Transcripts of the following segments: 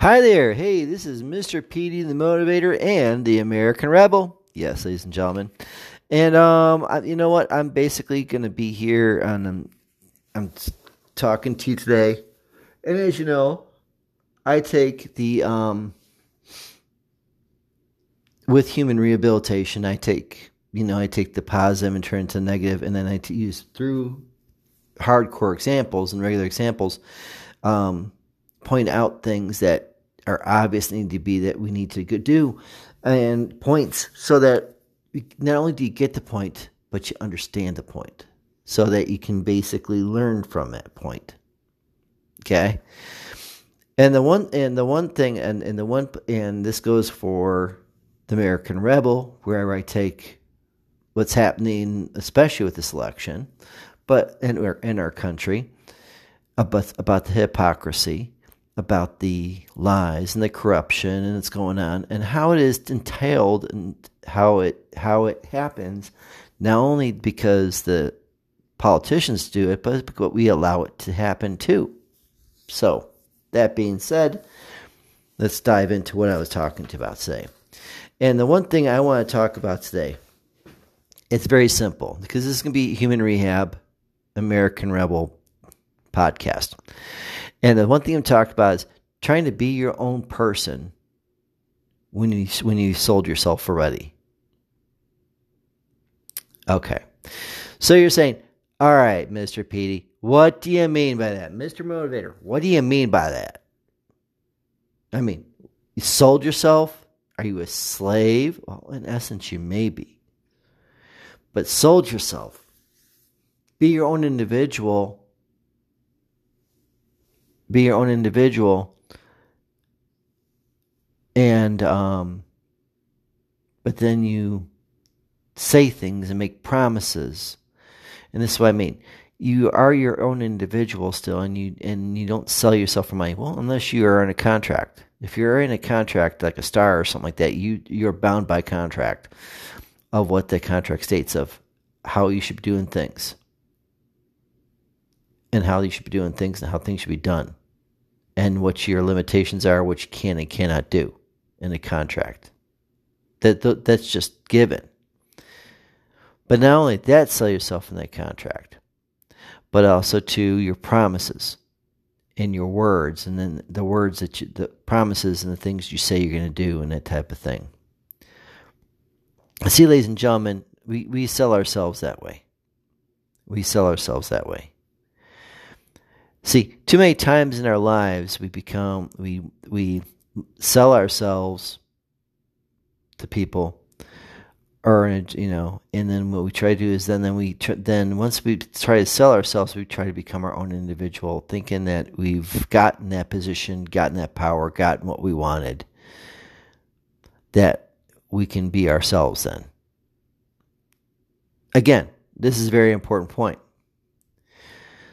Hi there. Hey, this is Mr. Petey the Motivator and the American Rebel. Yes, ladies and gentlemen. And um, I, you know what? I'm basically going to be here and I'm, I'm talking to you today. And as you know, I take the um, with human rehabilitation, I take you know I take the positive and turn it into negative, and then I use through hardcore examples and regular examples, um, point out things that are obvious need to be that we need to do, and points so that not only do you get the point, but you understand the point, so that you can basically learn from that point. Okay. And the one and the one thing and, and the one and this goes for the American Rebel, where I take what's happening, especially with this election, but in our, in our country, about about the hypocrisy, about the lies and the corruption and it's going on, and how it is entailed and how it how it happens, not only because the politicians do it, but because we allow it to happen too. So that being said, let's dive into what I was talking about today. And the one thing I want to talk about today, it's very simple because this is going to be Human Rehab American Rebel podcast. And the one thing I'm talking about is trying to be your own person when you when you sold yourself already. Okay. So you're saying, all right, Mr. Petey, what do you mean by that? Mr. Motivator, what do you mean by that? I mean, you sold yourself? Are you a slave? Well, in essence, you may be. But sold yourself. Be your own individual. Be your own individual. And, um, but then you say things and make promises. And this is what I mean. You are your own individual still and you and you don't sell yourself for money. Well unless you are in a contract. If you're in a contract like a star or something like that you you're bound by contract of what the contract states of how you should be doing things. And how you should be doing things and how things should be done and what your limitations are what you can and cannot do in a contract that that's just given but not only that sell yourself in that contract but also to your promises and your words, and then the words that you, the promises and the things you say you're going to do, and that type of thing. See, ladies and gentlemen, we, we sell ourselves that way. We sell ourselves that way. See, too many times in our lives we become we we sell ourselves to people or you know and then what we try to do is then then we tr- then once we try to sell ourselves we try to become our own individual thinking that we've gotten that position gotten that power gotten what we wanted that we can be ourselves then. Again this is a very important point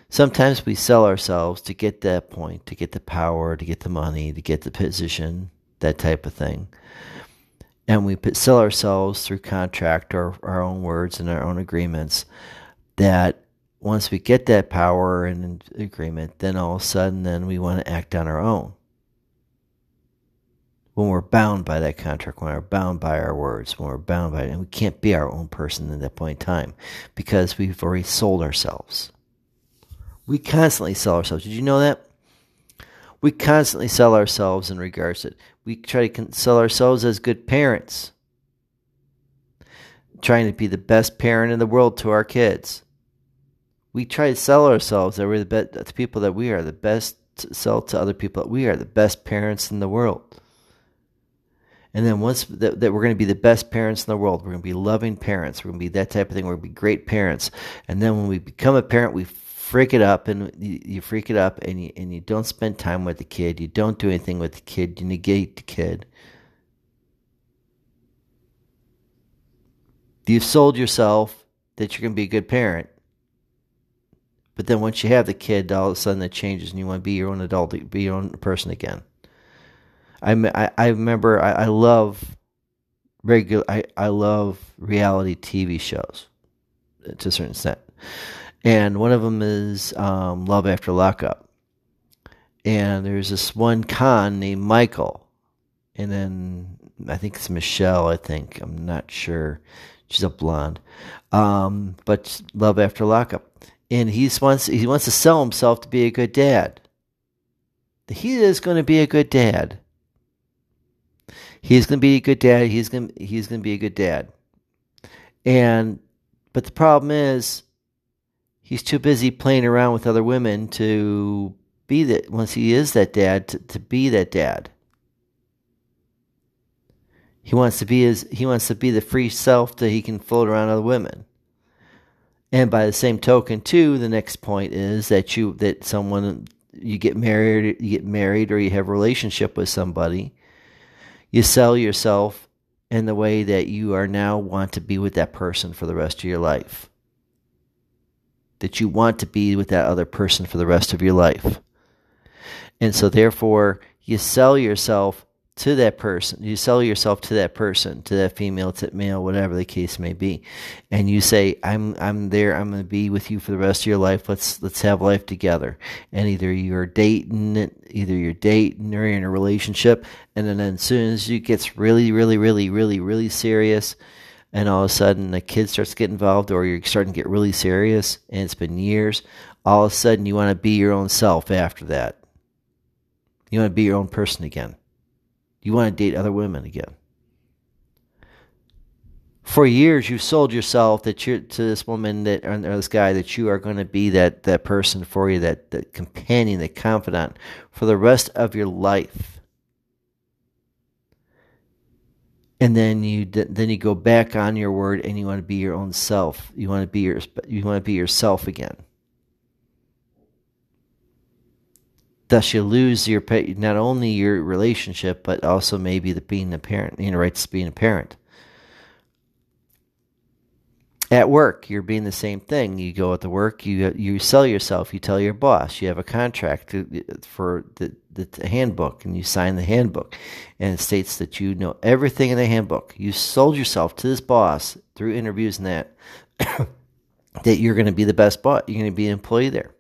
sometimes we sell ourselves to get that point to get the power to get the money to get the position that type of thing. And we sell ourselves through contract or our own words and our own agreements that once we get that power and agreement then all of a sudden then we want to act on our own. When we're bound by that contract when we're bound by our words when we're bound by it and we can't be our own person at that point in time because we've already sold ourselves we constantly sell ourselves did you know that we constantly sell ourselves in regards to it. We try to sell ourselves as good parents, trying to be the best parent in the world to our kids. We try to sell ourselves that we're the best to people that we are the best to sell to other people that we are the best parents in the world. And then once that, that we're going to be the best parents in the world, we're going to be loving parents, we're going to be that type of thing, we're going to be great parents. And then when we become a parent, we freak it up and you, you freak it up and you, and you don't spend time with the kid. You don't do anything with the kid. You negate the kid. You've sold yourself that you're going to be a good parent. But then once you have the kid, all of a sudden it changes and you want to be your own adult, be your own person again. I, I, I remember I, I love regular I, I love reality TV shows to a certain extent and one of them is um, Love After Lockup. and there's this one con named Michael, and then I think it's Michelle. I think I'm not sure. She's a blonde, um, but love after lockup, and he wants he wants to sell himself to be a good dad. He is going to be a good dad. He's going to be a good dad. He's going he's going to be a good dad, and but the problem is he's too busy playing around with other women to be that once he is that dad to, to be that dad. He wants to be his he wants to be the free self that he can float around other women. And by the same token too, the next point is that you that someone you get married you get married or you have a relationship with somebody, you sell yourself in the way that you are now want to be with that person for the rest of your life. That you want to be with that other person for the rest of your life. And so therefore you sell yourself to that person. You sell yourself to that person, to that female, to that male, whatever the case may be, and you say, "I'm I'm there. I'm to be with you for the rest of your life. Let's let's have life together." And either you're dating, either you're dating or you're in a relationship, and then as soon as it gets really, really, really, really, really serious, and all of a sudden the kid starts to get involved, or you're starting to get really serious, and it's been years, all of a sudden you want to be your own self after that. You want to be your own person again. You want to date other women again. For years, you've sold yourself that you're to this woman that or this guy that you are going to be that that person for you, that that companion, that confidant for the rest of your life. And then you then you go back on your word, and you want to be your own self. You want to be your you want to be yourself again. thus you lose your not only your relationship but also maybe the being a parent you know rights to being a parent at work you're being the same thing you go at the work you you sell yourself you tell your boss you have a contract uh, for the, the handbook and you sign the handbook and it states that you know everything in the handbook. You sold yourself to this boss through interviews and that that you're going to be the best boss you're going to be an employee there.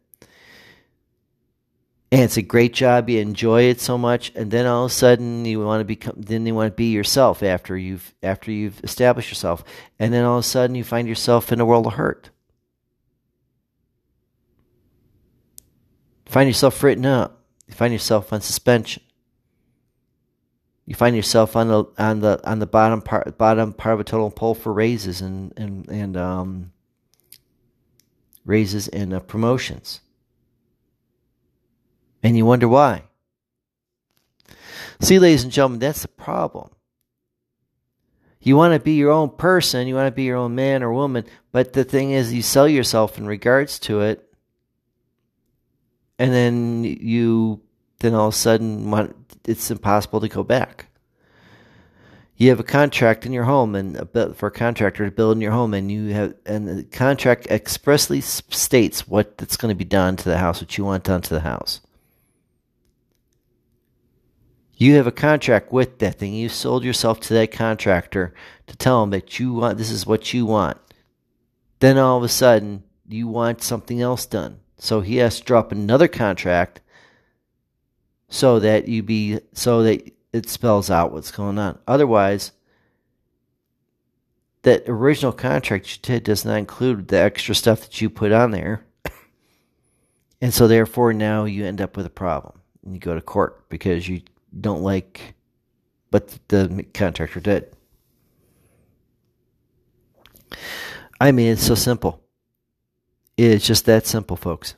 And it's a great job you enjoy it so much and then all of a sudden you want to become then you want to be yourself after you've after you've established yourself and then all of a sudden you find yourself in a world of hurt. Find yourself written up you find yourself on suspension you find yourself on the on the on the bottom part bottom part of a total poll for raises and and and um raises and uh, promotions and you wonder why. See, ladies and gentlemen, that's the problem. You want to be your own person, you want to be your own man or woman, but the thing is, you sell yourself in regards to it, and then you, then all of a sudden, want, it's impossible to go back. You have a contract in your home, and for a contractor to build in your home, and you have, and the contract expressly states what that's going to be done to the house, what you want done to the house. You have a contract with that thing. You sold yourself to that contractor to tell him that you want this is what you want. Then all of a sudden you want something else done. So he has to drop another contract so that you be so that it spells out what's going on. Otherwise, that original contract you did does not include the extra stuff that you put on there. And so therefore now you end up with a problem. And you go to court because you don't like what the contractor did. I mean, it's so simple. It's just that simple, folks.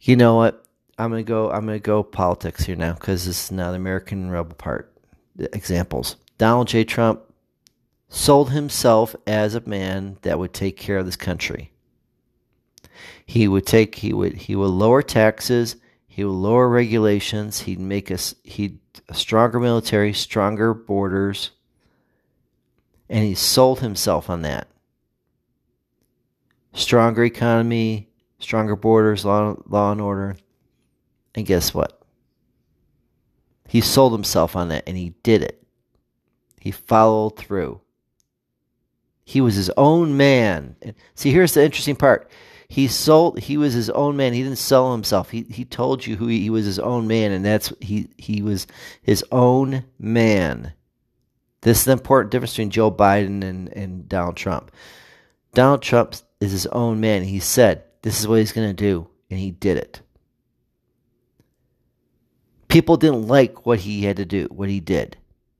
You know what? I'm gonna go. I'm gonna go politics here now because this is now the American rebel part. Examples. Donald J. Trump sold himself as a man that would take care of this country. He would take. He would. He would lower taxes. He would lower regulations. He'd make us He'd a stronger military, stronger borders, and he sold himself on that. Stronger economy, stronger borders, law, law and order. And guess what? He sold himself on that and he did it. He followed through. He was his own man. See, here's the interesting part. He sold. He was his own man. He didn't sell himself. He he told you who he, he was his own man, and that's he he was his own man. This is the important difference between Joe Biden and, and Donald Trump. Donald Trump is his own man. He said this is what he's going to do, and he did it. People didn't like what he had to do, what he did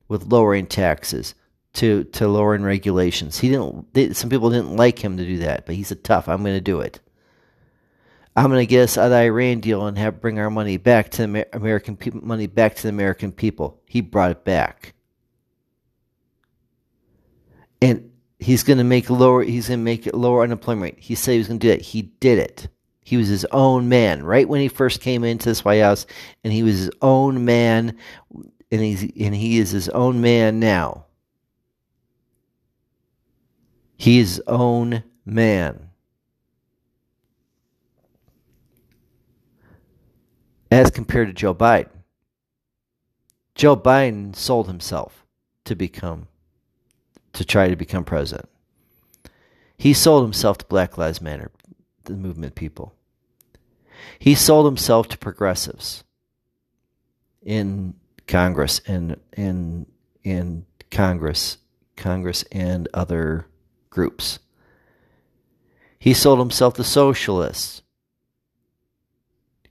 with lowering taxes to to lowering regulations. He didn't. They, some people didn't like him to do that, but he said, "Tough, I'm going to do it. I'm going to get us out of the Iran deal and have bring our money back to the American people, money back to the American people." He brought it back, and he's going to make lower. He's going to make it lower unemployment rate. He said he was going to do that. He did it. He was his own man right when he first came into this White House, and he was his own man, and he's and he is his own man now. He is his own man. As compared to Joe Biden. Joe Biden sold himself to become to try to become president. He sold himself to Black Lives Matter, the movement people. He sold himself to progressives in Congress and in in Congress, Congress and other groups. He sold himself to socialists,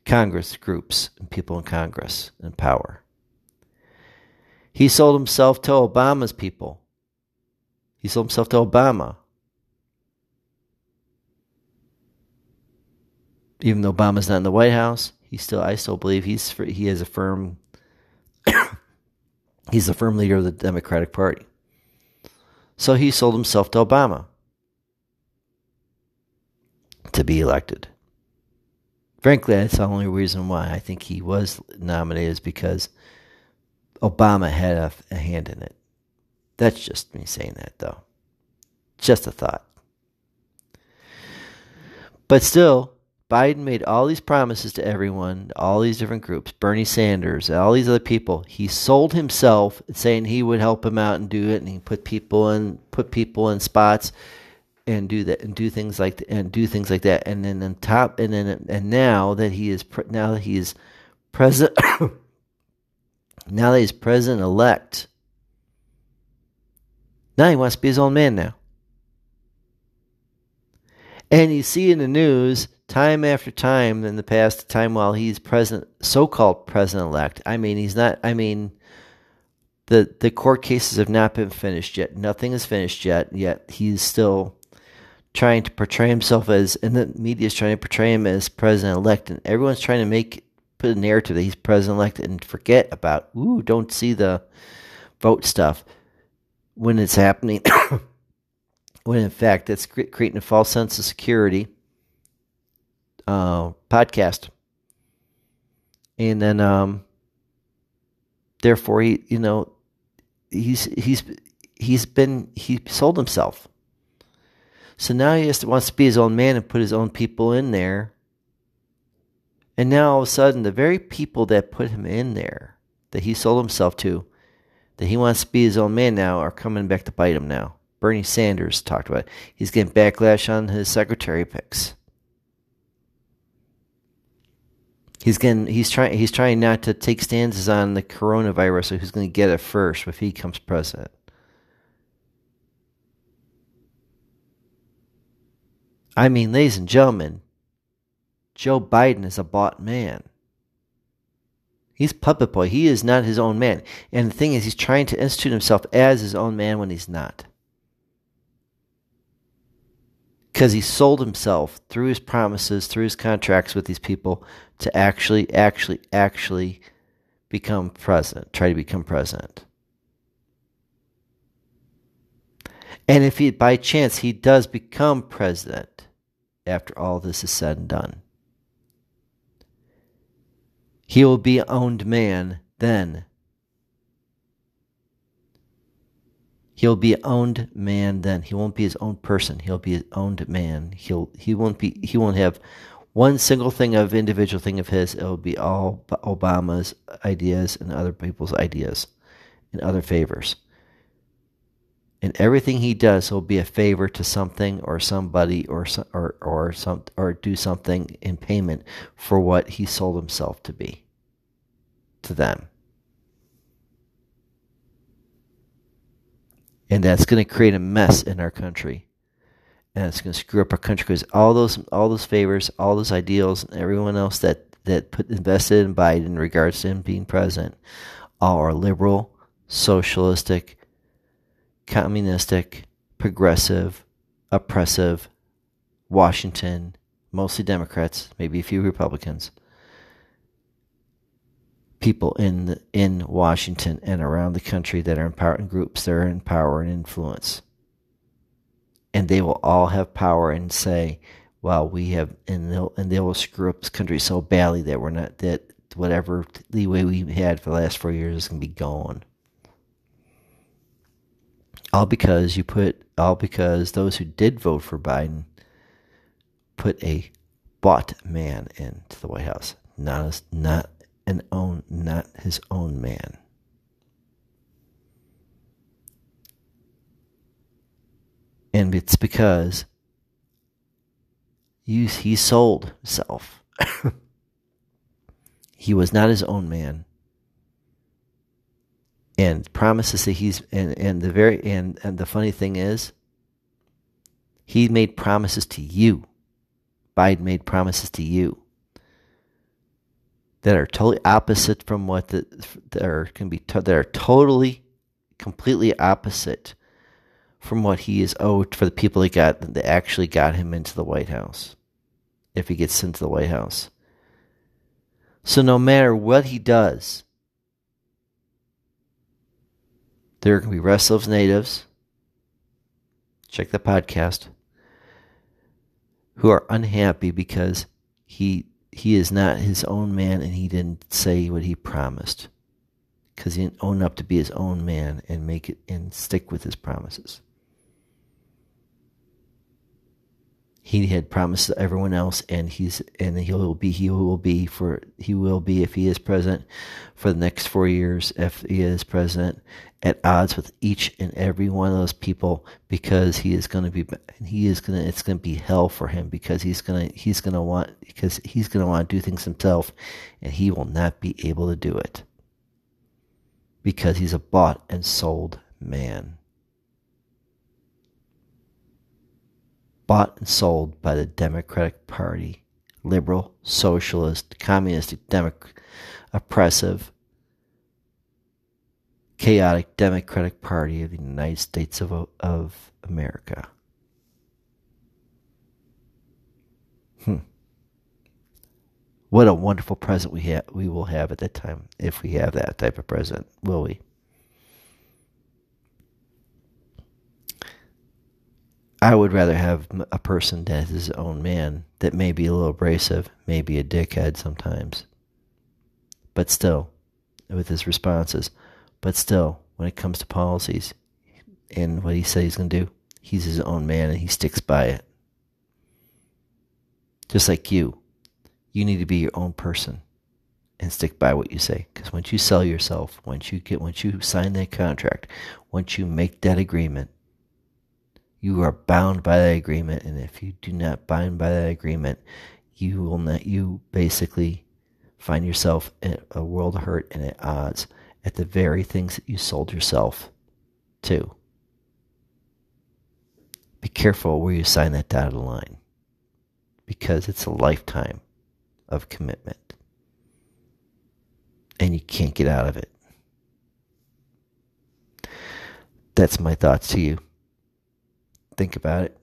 Congress groups, and people in Congress and power. He sold himself to Obama's people. He sold himself to Obama. even though Obama's not in the White House, he still I still believe he's he has a firm he's a firm leader of the Democratic Party. So he sold himself to Obama to be elected. Frankly, that's the only reason why I think he was nominated is because Obama had a, a hand in it. That's just me saying that, though. Just a thought. But still, Biden made all these promises to everyone, all these different groups, Bernie Sanders, all these other people. He sold himself, saying he would help him out and do it, and he put people in put people in spots and do that and do things like and do things like that. And then on top, and then and now that he is now that he is president, now that he's president elect, now he wants to be his own man now. And you see in the news time after time in the past, time while he's president, so-called president-elect. I mean, he's not. I mean, the the court cases have not been finished yet. Nothing is finished yet. Yet he's still trying to portray himself as, and the media is trying to portray him as president-elect, and everyone's trying to make put a narrative that he's president-elect and forget about. Ooh, don't see the vote stuff when it's happening. when in fact it's creating a false sense of security uh, podcast, and then um, therefore he, you know, he's he's he's been he sold himself. So now he just wants to be his own man and put his own people in there. And now all of a sudden, the very people that put him in there, that he sold himself to, that he wants to be his own man now, are coming back to bite him now. Bernie Sanders talked about it. He's getting backlash on his secretary picks. He's getting he's trying he's trying not to take stances on the coronavirus, so who's going to get it first if he becomes president. I mean, ladies and gentlemen, Joe Biden is a bought man. He's puppet boy. He is not his own man. And the thing is, he's trying to institute himself as his own man when he's not because he sold himself through his promises, through his contracts with these people to actually, actually, actually become president, try to become president. And if he, by chance, he does become president after all this is said and done, he will be owned man then He'll be owned man then. He won't be his own person. He'll be an owned man. He'll he won't be he won't have one single thing of individual thing of his. It'll be all Obama's ideas and other people's ideas and other favors. And everything he does will be a favor to something or somebody or or or some or do something in payment for what he sold himself to be to them. And that's going to create a mess in our country. And it's going to screw up our country because all those all those favors, all those ideals, and everyone else that that put invested in Biden in regards to him being president, all are liberal, socialistic, communistic, progressive, oppressive, Washington, mostly Democrats, maybe a few Republicans, people in the, in Washington and around the country that are in power and groups that are in power and influence. And they will all have power and say, well, we have, and they'll, and they will screw up this country so badly that we're not, that whatever leeway we had for the last four years is going to be gone all because you put all because those who did vote for Biden put a bought man into the White House, not a, not an own not his own man. And it's because he sold himself. he was not his own man and promises that he's and, and the very and, and the funny thing is he made promises to you. Biden made promises to you that are totally opposite from what the that are can be that are totally completely opposite from what he is owed for the people that got that actually got him into the white house if he gets into the white house. So no matter what he does There are going to be Rest of natives. Check the podcast. Who are unhappy because he he is not his own man and he didn't say what he promised because he didn't own up to be his own man and make it and stick with his promises. He had promised everyone else, and he's and he will be he will be for he will be if he is president for the next four years if he is president at odds with each and every one of those people because he is going to be he is going to it's going to be hell for him because he's going to he's going to want because he's going to want to do things himself and he will not be able to do it because he's a bought and sold man. Bought and sold by the Democratic Party, liberal, socialist, communistic, democ- oppressive, chaotic Democratic Party of the United States of, of America. Hmm. What a wonderful president we have we will have at that time if we have that type of president, will we? I would rather have a person that is his own man that may be a little abrasive, maybe a dickhead sometimes, but still, with his responses, but still, when it comes to policies and what he says he's going to do, he's his own man and he sticks by it. Just like you, you need to be your own person and stick by what you say. Because once you sell yourself, once you get, once you sign that contract, once you make that agreement, you are bound by that agreement, and if you do not bind by that agreement, you will not. You basically find yourself in a world of hurt and at odds at the very things that you sold yourself to. Be careful where you sign that dotted line, because it's a lifetime of commitment, and you can't get out of it. That's my thoughts to you think about it.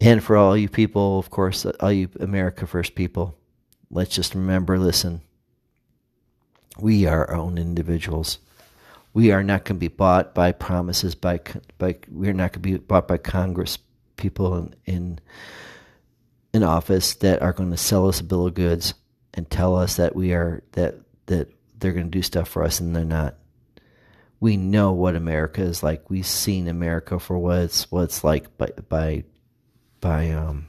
And for all you people, of course, all you America First people, let's just remember listen, we are our own individuals. We are not going to be bought by promises by by we're not going to be bought by Congress people in, in in office that are going to sell us a bill of goods and tell us that we are that that they're going to do stuff for us and they're not we know what America is like. We've seen America for what it's what it's like by by by um,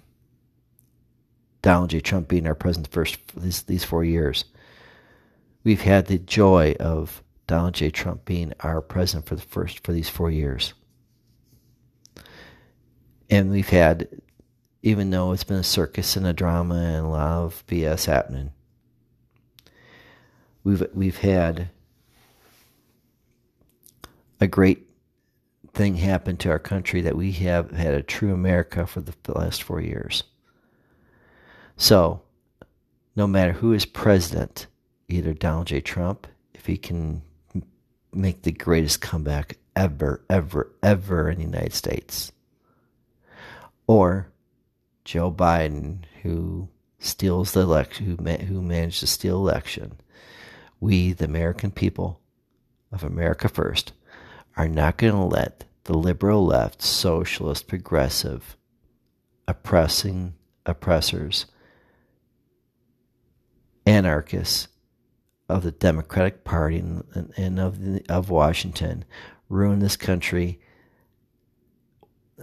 Donald J. Trump being our president first these these four years. We've had the joy of Donald J. Trump being our president for the first for these four years. And we've had, even though it's been a circus and a drama and a lot of BS happening, we've we've had a great thing happened to our country that we have had a true America for the, last four years. So, no matter who is president, either Donald J. Trump, if he can make the greatest comeback ever, ever, ever in the United States, or Joe Biden, who steals the election, who, ma- who managed to steal election, we, the American people of America First, are not going to let the liberal left, socialist, progressive, oppressing oppressors, anarchists of the Democratic Party and, and of the, of Washington ruin this country.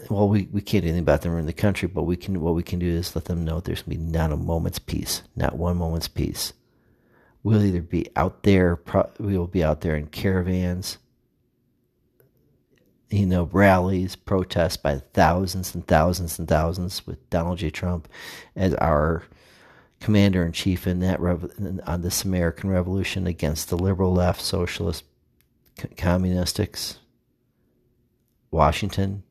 Well, we, we can't do anything about them ruin the country, but we can what we can do is let them know there's gonna be not a moment's peace, not one moment's peace. We'll either be out there, we will be out there in caravans, you know, rallies, protests by thousands and thousands and thousands with Donald J. Trump as our commander in chief in that rev- on this American Revolution against the liberal left, socialist, communistics, Washington.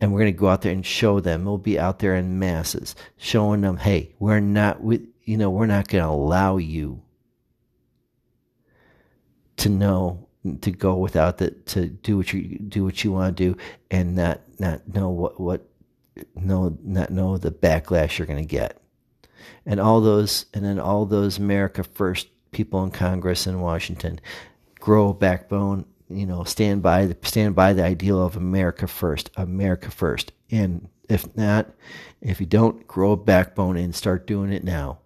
And we're going to go out there and show them. We'll be out there in masses, showing them, hey, we're not, we, you know, we're not going to allow you to know to go without that to do what you do what you want to do and not not know what what know not know the backlash you're going to get. And all those and then all those america first people in congress in washington grow a backbone you know stand by the stand by the ideal of america first america first. And if not if you don't grow a backbone and start doing it now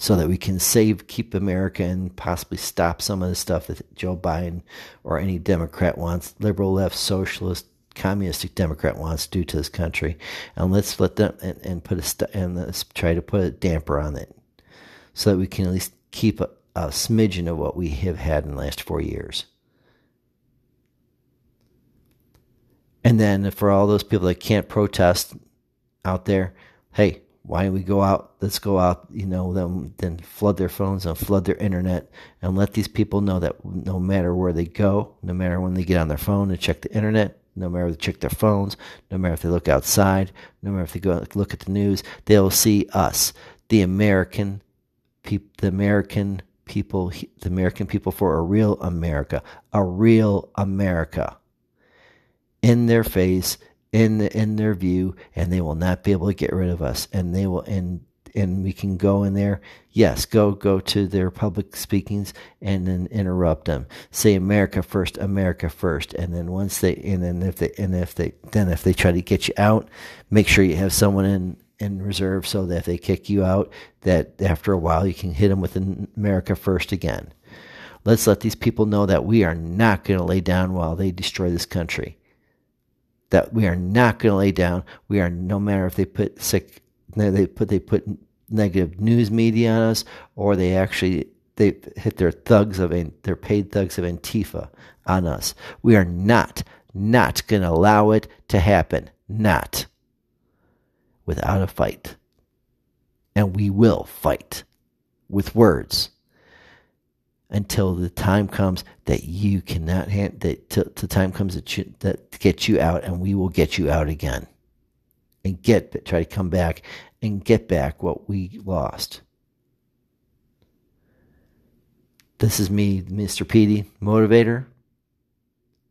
so that we can save, keep America, and possibly stop some of the stuff that Joe Biden or any Democrat wants, liberal, left, socialist, communistic Democrat wants to do to this country. And let's let them and, and put a st- and let's try to put a damper on it, so that we can at least keep a, a smidgen of what we have had in the last four years. And then for all those people that can't protest out there, hey, why don't we go out? Let's go out, you know, then, then flood their phones and flood their internet and let these people know that no matter where they go, no matter when they get on their phone to check the internet, no matter if they check their phones, no matter if they look outside, no matter if they go look at the news, they'll see us, the American people, the American people, the American people for a real America, a real America in their face in the, in their view, and they will not be able to get rid of us. And they will and and we can go in there. Yes, go go to their public speakings and then interrupt them. Say America first, America first, and then once they and then if they and if they then if they try to get you out, make sure you have someone in in reserve so that if they kick you out, that after a while you can hit them with America first again. Let's let these people know that we are not going to lay down while they destroy this country that we are not going to lay down. We are no matter if they put sick, they put they put negative news media on us, or they actually they hit their thugs of their paid thugs of Antifa on us. We are not not going to allow it to happen. Not without a fight, and we will fight with words until the time comes that you cannot hand that till the time comes that you, that you out and we will get you out again. And get try to come back and get back what we lost. This is me mr Petey motivator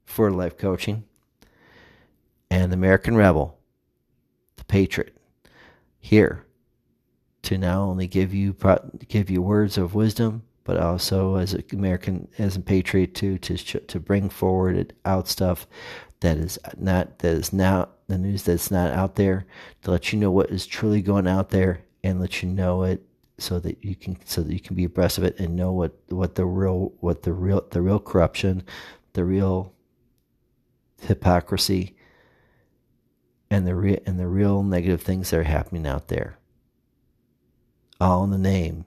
for life coaching and the american rebel the patriot here to not only give you give you words of wisdom but also as an American, as a patriot too, to to bring forward out stuff that is not that is now the news that's not out there, to let you know what is truly going out there, and let you know it so that you can so that you can be abreast of it and know what what the real what the real the real corruption, the real hypocrisy, and the real and the real negative things that are happening out there. All in the name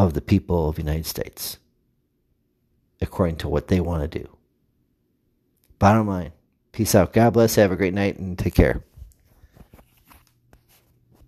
of the people of the United States according to what they want to do. Bottom line, peace out. God bless. Have a great night and take care.